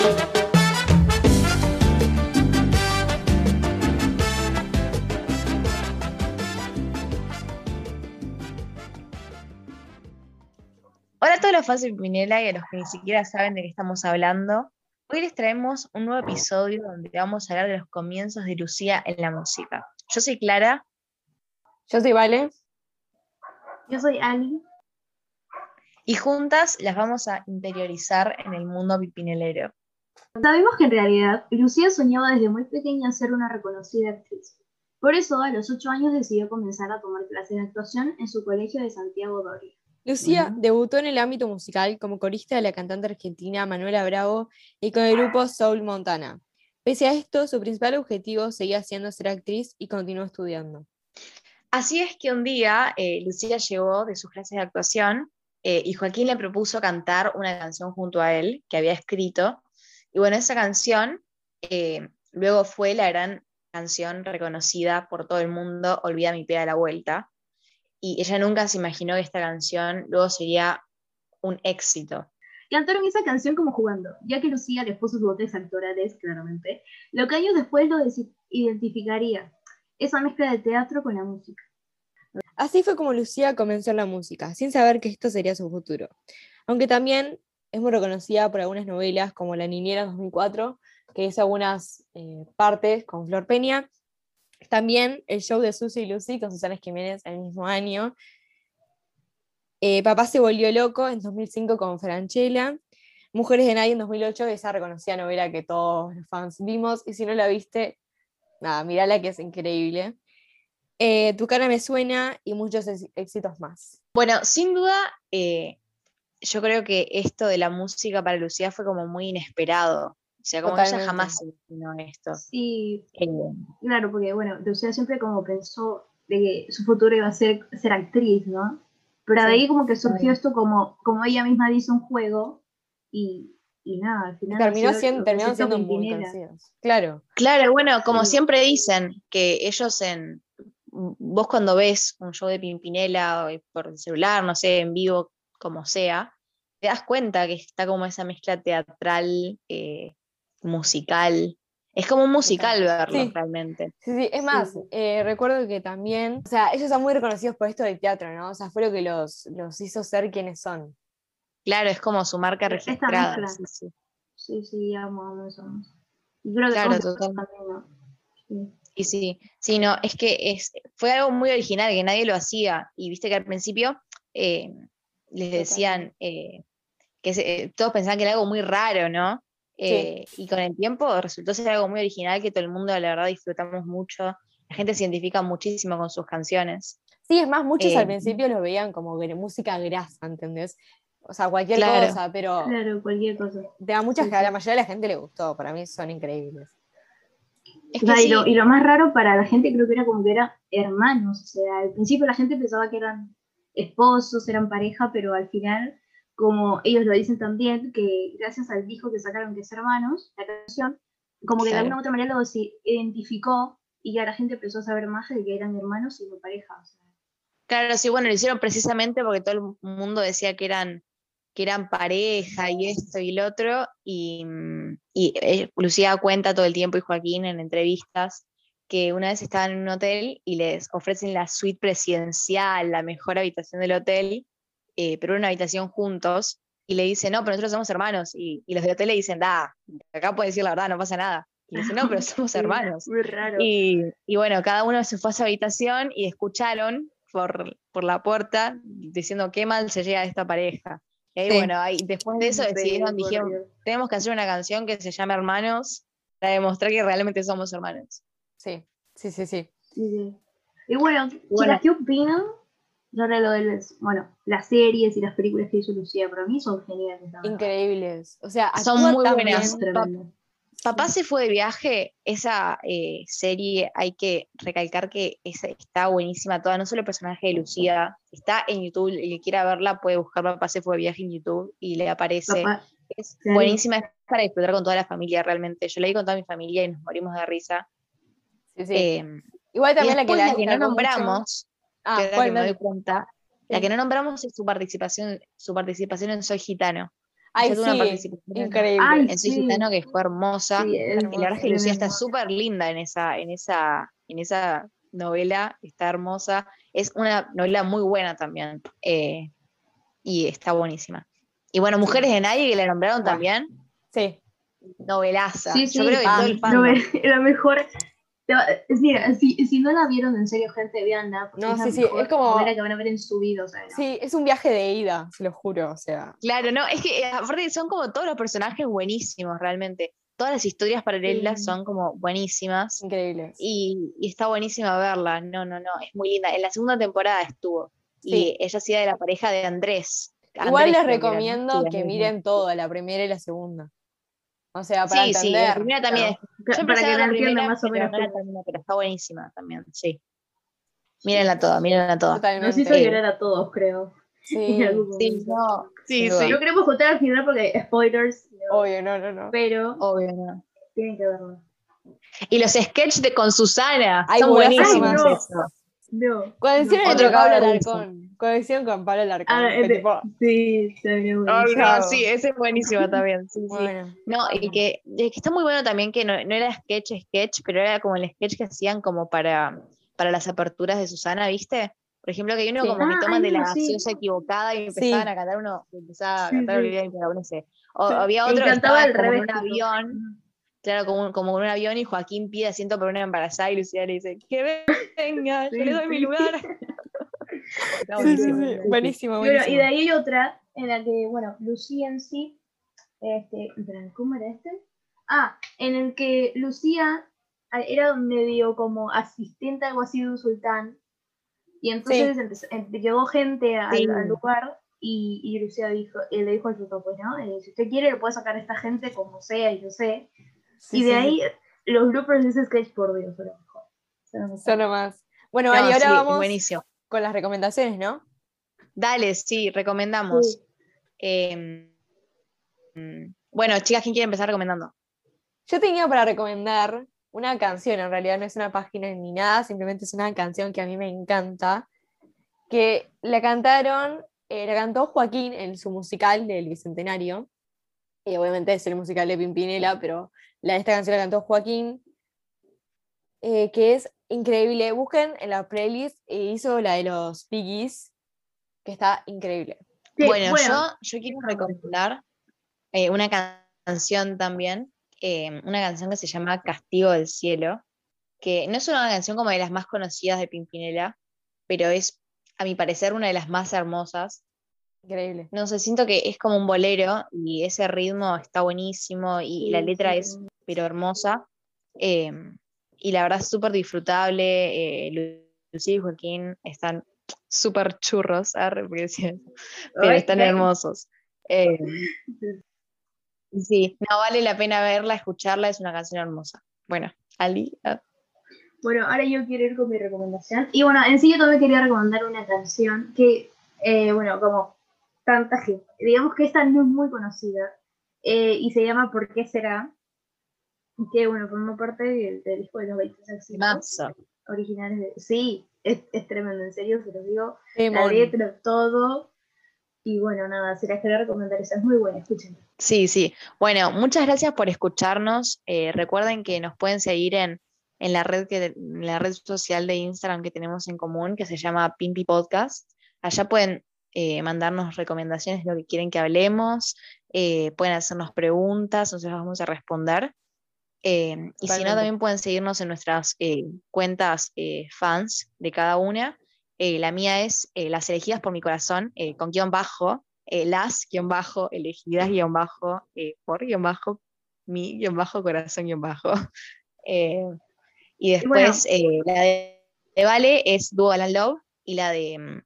Hola a todos los fans de Pinela y a los que ni siquiera saben de qué estamos hablando. Hoy les traemos un nuevo episodio donde vamos a hablar de los comienzos de Lucía en la música. Yo soy Clara. Yo soy Vale. Yo soy Ali. Y juntas las vamos a interiorizar en el mundo pipinelero. Sabemos que en realidad Lucía soñaba desde muy pequeña ser una reconocida actriz. Por eso, a los ocho años decidió comenzar a tomar clases de actuación en su colegio de Santiago Doria. Lucía debutó en el ámbito musical como corista de la cantante argentina Manuela Bravo y con el grupo Soul Montana. Pese a esto, su principal objetivo seguía siendo ser actriz y continuó estudiando. Así es que un día eh, Lucía llegó de sus clases de actuación eh, y Joaquín le propuso cantar una canción junto a él que había escrito. Y bueno, esa canción eh, luego fue la gran canción reconocida por todo el mundo, Olvida mi pega a la vuelta. Y ella nunca se imaginó que esta canción luego sería un éxito. Cantaron esa canción como jugando, ya que Lucía les puso sus dotes actorales, claramente, lo que años después lo identificaría, esa mezcla de teatro con la música. Así fue como Lucía comenzó en la música, sin saber que esto sería su futuro. Aunque también es muy reconocida por algunas novelas como La Niñera 2004, que hizo algunas eh, partes con Flor Peña. También el show de Susi y Lucy con Susana Jiménez el mismo año. Eh, Papá se volvió loco en 2005 con Franchella. Mujeres de Nadie en 2008, esa reconocida novela que todos los fans vimos. Y si no la viste, nada, mirala que es increíble. Eh, tu cara me suena y muchos éxitos más. Bueno, sin duda, yo creo que esto de la música para Lucía fue como muy inesperado. O sea, como que ella jamás se imaginó esto. Sí, eh, claro, porque bueno, Lucía siempre como pensó de que su futuro iba a ser ser actriz, ¿no? Pero de ahí como que surgió esto como, como ella misma dice un juego y, y nada, al final... Terminó siendo, terminó siendo muy conocidos. Claro. Claro, bueno, como siempre dicen, que ellos en... Vos cuando ves un show de Pimpinela o por el celular, no sé, en vivo, como sea, te das cuenta que está como esa mezcla teatral, eh, musical. Es como un musical verlo realmente. Sí, sí, es más, eh, recuerdo que también, o sea, ellos son muy reconocidos por esto del teatro, ¿no? O sea, fue lo que los, los hizo ser quienes son. Claro, es como su marca registrada. Sí, sí. Sí, sí, amo, amo eso. Y creo que claro, totalmente. Sí. Y sí, sí, no, es que es, fue algo muy original que nadie lo hacía. Y viste que al principio eh, les decían eh, que eh, todos pensaban que era algo muy raro, ¿no? Y con el tiempo resultó ser algo muy original que todo el mundo, la verdad, disfrutamos mucho. La gente se identifica muchísimo con sus canciones. Sí, es más, muchos al principio lo veían como música grasa, ¿entendés? O sea, cualquier cosa, pero. Claro, cualquier cosa. De a muchas que a la mayoría de la gente le gustó, para mí son increíbles. y, lo, más raro para la gente creo que era como que eran hermanos. O sea, al principio la gente pensaba que eran esposos, eran pareja, pero al final, como ellos lo dicen también, que gracias al disco que sacaron que es hermanos, la canción, como que de alguna u otra manera lo identificó y ya la gente empezó a saber más de que eran hermanos y no pareja. Claro, sí, bueno, lo hicieron precisamente porque todo el mundo decía que eran que eran pareja y esto y lo otro, y, y eh, Lucía cuenta todo el tiempo y Joaquín en entrevistas que una vez estaban en un hotel y les ofrecen la suite presidencial, la mejor habitación del hotel, eh, pero una habitación juntos, y le dicen, no, pero nosotros somos hermanos, y, los del hotel le dicen, da, acá puedes decir la verdad, no pasa nada. Y le dicen, no, pero somos hermanos. Muy raro. Y, y, bueno, cada uno se fue a su habitación y escucharon por, por la puerta diciendo qué mal se llega a esta pareja. Y bueno, ahí, después de eso decidieron, dijeron, tenemos que hacer una canción que se llame Hermanos para demostrar que realmente somos hermanos. Sí, sí, sí, sí. Y bueno, ¿qué opinan sobre lo de bueno, las series y las películas que hizo Lucía? Para mí son geniales. Increíbles. O sea, son muy buenas. Papá se fue de viaje, esa eh, serie hay que recalcar que está buenísima toda, no solo el personaje de Lucía, está en YouTube, el que quiera verla puede buscar Papá se fue de viaje en YouTube y le aparece. es buenísima, es para disfrutar con toda la familia realmente. Yo la vi con toda mi familia y nos morimos de risa. Sí, sí. Em, Igual también la que, la que no nombramos, ah, que, me doy cuenta, la que no nombramos es su participación, su participación en Soy Gitano. Ay, tuvo una sí, participación en- increíble. Ay, en Soy sí. Gitano que fue hermosa. Sí, es y la verdad es que Lucía está súper linda en esa, en esa, en esa novela, está hermosa. Es una novela muy buena también. eh, y está buenísima. Y bueno, Mujeres de Nadie, que la nombraron también, Sí, novelaza. Sí, Yo sí, creo que ah, todo el No, fandom. la mejor. Te va- es- Mira, si, si no la vieron, en serio, gente, veanla. porque No, es sí, sí, es como- que van a ver en su vida. O sea, no. sí, es un viaje de ida, se lo juro, o sea. Claro, no, es que eh, aparte son como todos los personajes buenísimos realmente. Todas las historias paralelas Sí. son como buenísimas. Increíble. Y, y está buenísima verla. No, no, no, es muy linda. En la segunda temporada estuvo. Y Sí. ella hacía de la pareja de Andrés. Igual Andrés les recomiendo Sí, que miren todo, la primera y la segunda. O sea, para Sí, sí, entender. la primera también. Yo Para que la la entiendan primera, más o pero menos. no terminé, pero está buenísima también, sí. Mírenla toda, mírenla toda. Totalmente. Nos hizo llorar a todos, creo. Sí, Sí, no, sí, sí. No queremos contar al final porque spoilers, no, obvio, no, no, no. pero Obvio, no. tienen que verlo. Y los sketches de con Susana Ay, son buenísimos. buenísimos. No. esos. No. Cuando hicieron el Otro de Pablo. Alarcón. Cuando hicieron con Pablo Alarcón. Ah, que el de- Sí, se ve Ay, buenísimo. no, sí, ese es buenísimo también. Sí, sí. bueno. No, y que, y que está muy bueno también que no, no era sketch, sketch, pero era como el sketch que hacían como para, para las aperturas de Susana, ¿viste? Por ejemplo, que hay uno Sí. como que Ah, toman de la gaseosa equivocada y empezaban a cantar uno, empezaba a cantar sí. Olivia y no sé. O Sí. había otro que cantaba estaba al como en revés, un avión, claro, como, un- como en un avión y Joaquín pide asiento por una embarazada y Lucía le dice, que venga, yo le doy mi lugar. Está Sí, sí, buenísimo. Buenísimo, Y, bueno, buenísimo. y de ahí hay otra en la que, bueno, Lucía en sí, este, ¿cómo era este? Ah, en el que Lucía ah, era medio como asistente, algo así de un sultán, y entonces empezó- em- llegó gente al, Sí. al lugar y, y Lucía dijo, y le dijo al pues no, Eh, si usted quiere le puede sacar a esta gente como sea y yo sé, Sí, y de sí, ahí los bloopers de ese sketch, por Dios, son lo mejor. Son lo mejor. Solo más. Bueno, No, Ari, ahora sí, vamos buenísimo. con las recomendaciones, ¿no? Dale, sí, recomendamos. Sí. Em, mm, bueno, chicas, ¿quién quiere empezar recomendando? Yo tenía para recomendar una canción, en realidad no es una página ni nada, simplemente es una canción que a mí me encanta, que la cantaron, eh, la cantó Joaquín en su musical del Bicentenario, y obviamente es el musical de Pimpinela, pero la, esta canción la cantó Joaquín, eh, que es increíble. Busquen en la playlist, eh, hizo la de los Piggies, que está increíble. Sí, bueno, Yo, yo quiero recomendar eh, una can- canción también, eh, una canción que se llama Castigo del Cielo, que no es una canción como de las más conocidas de Pimpinela, pero es, a mi parecer, una de las más hermosas. Increíble. No sé, siento que es como un bolero y ese ritmo está buenísimo y la letra sí, es pero hermosa. eh, y la verdad es súper disfrutable. eh, Lu- Lucía y Joaquín están súper churros, arre, porque sí, pero Ay, están hermosos. Eh, sí, no vale la pena verla, escucharla, es una canción hermosa. Bueno, Ali, ah, Bueno, ahora yo quiero ir con mi recomendación. Y bueno, en sí yo también quería recomendar una canción que, eh, bueno, como tanta gente, digamos que esta no es muy conocida eh, y se llama ¿Por qué será? Que, bueno, forma parte del, del disco de los 20 éxitos mazo. originales. De, sí, es, es tremendo, en serio, se los digo. La letra, todo. Y bueno, nada, se las quería recomendar, esa es muy buena, escuchen. Sí, sí. Bueno, muchas gracias por escucharnos. Eh, recuerden que nos pueden seguir en, en la red que, en la red social de Instagram que tenemos en común, que se llama Pimpi Podcast. Allá pueden eh, mandarnos recomendaciones de lo que quieren que hablemos, eh, pueden hacernos preguntas, nosotros vamos a responder. Eh, y si no, también pueden seguirnos en nuestras eh, cuentas fans de cada una. La mía es Las elegidas por mi corazón, con guion bajo, las guion bajo, elegidas guion bajo, por guion bajo, mi guion bajo, corazón guion bajo. Y después la de, de Vale es Dual and Love y la de mm,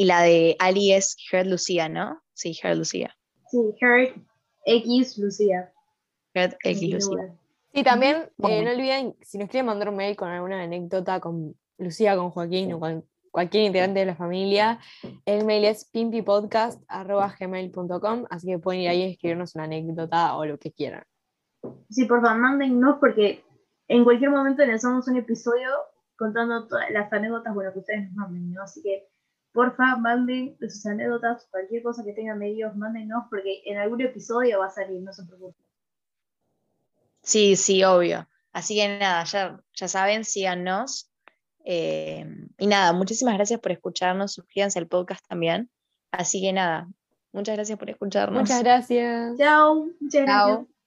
y la de Ali es Heard Lucía, ¿no? Sí, Heard Lucía. Sí, Heart X Lucía. Heard X Lucía. Sí, también eh, no olviden, si nos quieren mandar un mail con alguna anécdota con Lucía, con Joaquín o con cualquier integrante de la familia, el mail es pimpipodcast.gmail.com, así que pueden ir ahí y escribirnos una anécdota o lo que quieran. Sí, por favor, mándennos porque en cualquier momento lanzamos un episodio contando todas las anécdotas bueno, que ustedes nos manden, ¿no? Así que porfa, manden sus anécdotas, cualquier cosa que tengan medios, mándenos, porque en algún episodio va a salir, no se preocupen. Sí, sí, obvio. Así que nada, ya, ya saben, síganos. Eh, y nada, muchísimas gracias por escucharnos, suscríbanse al podcast también. Así que nada, muchas gracias por escucharnos. Muchas gracias. Chao, muchas gracias.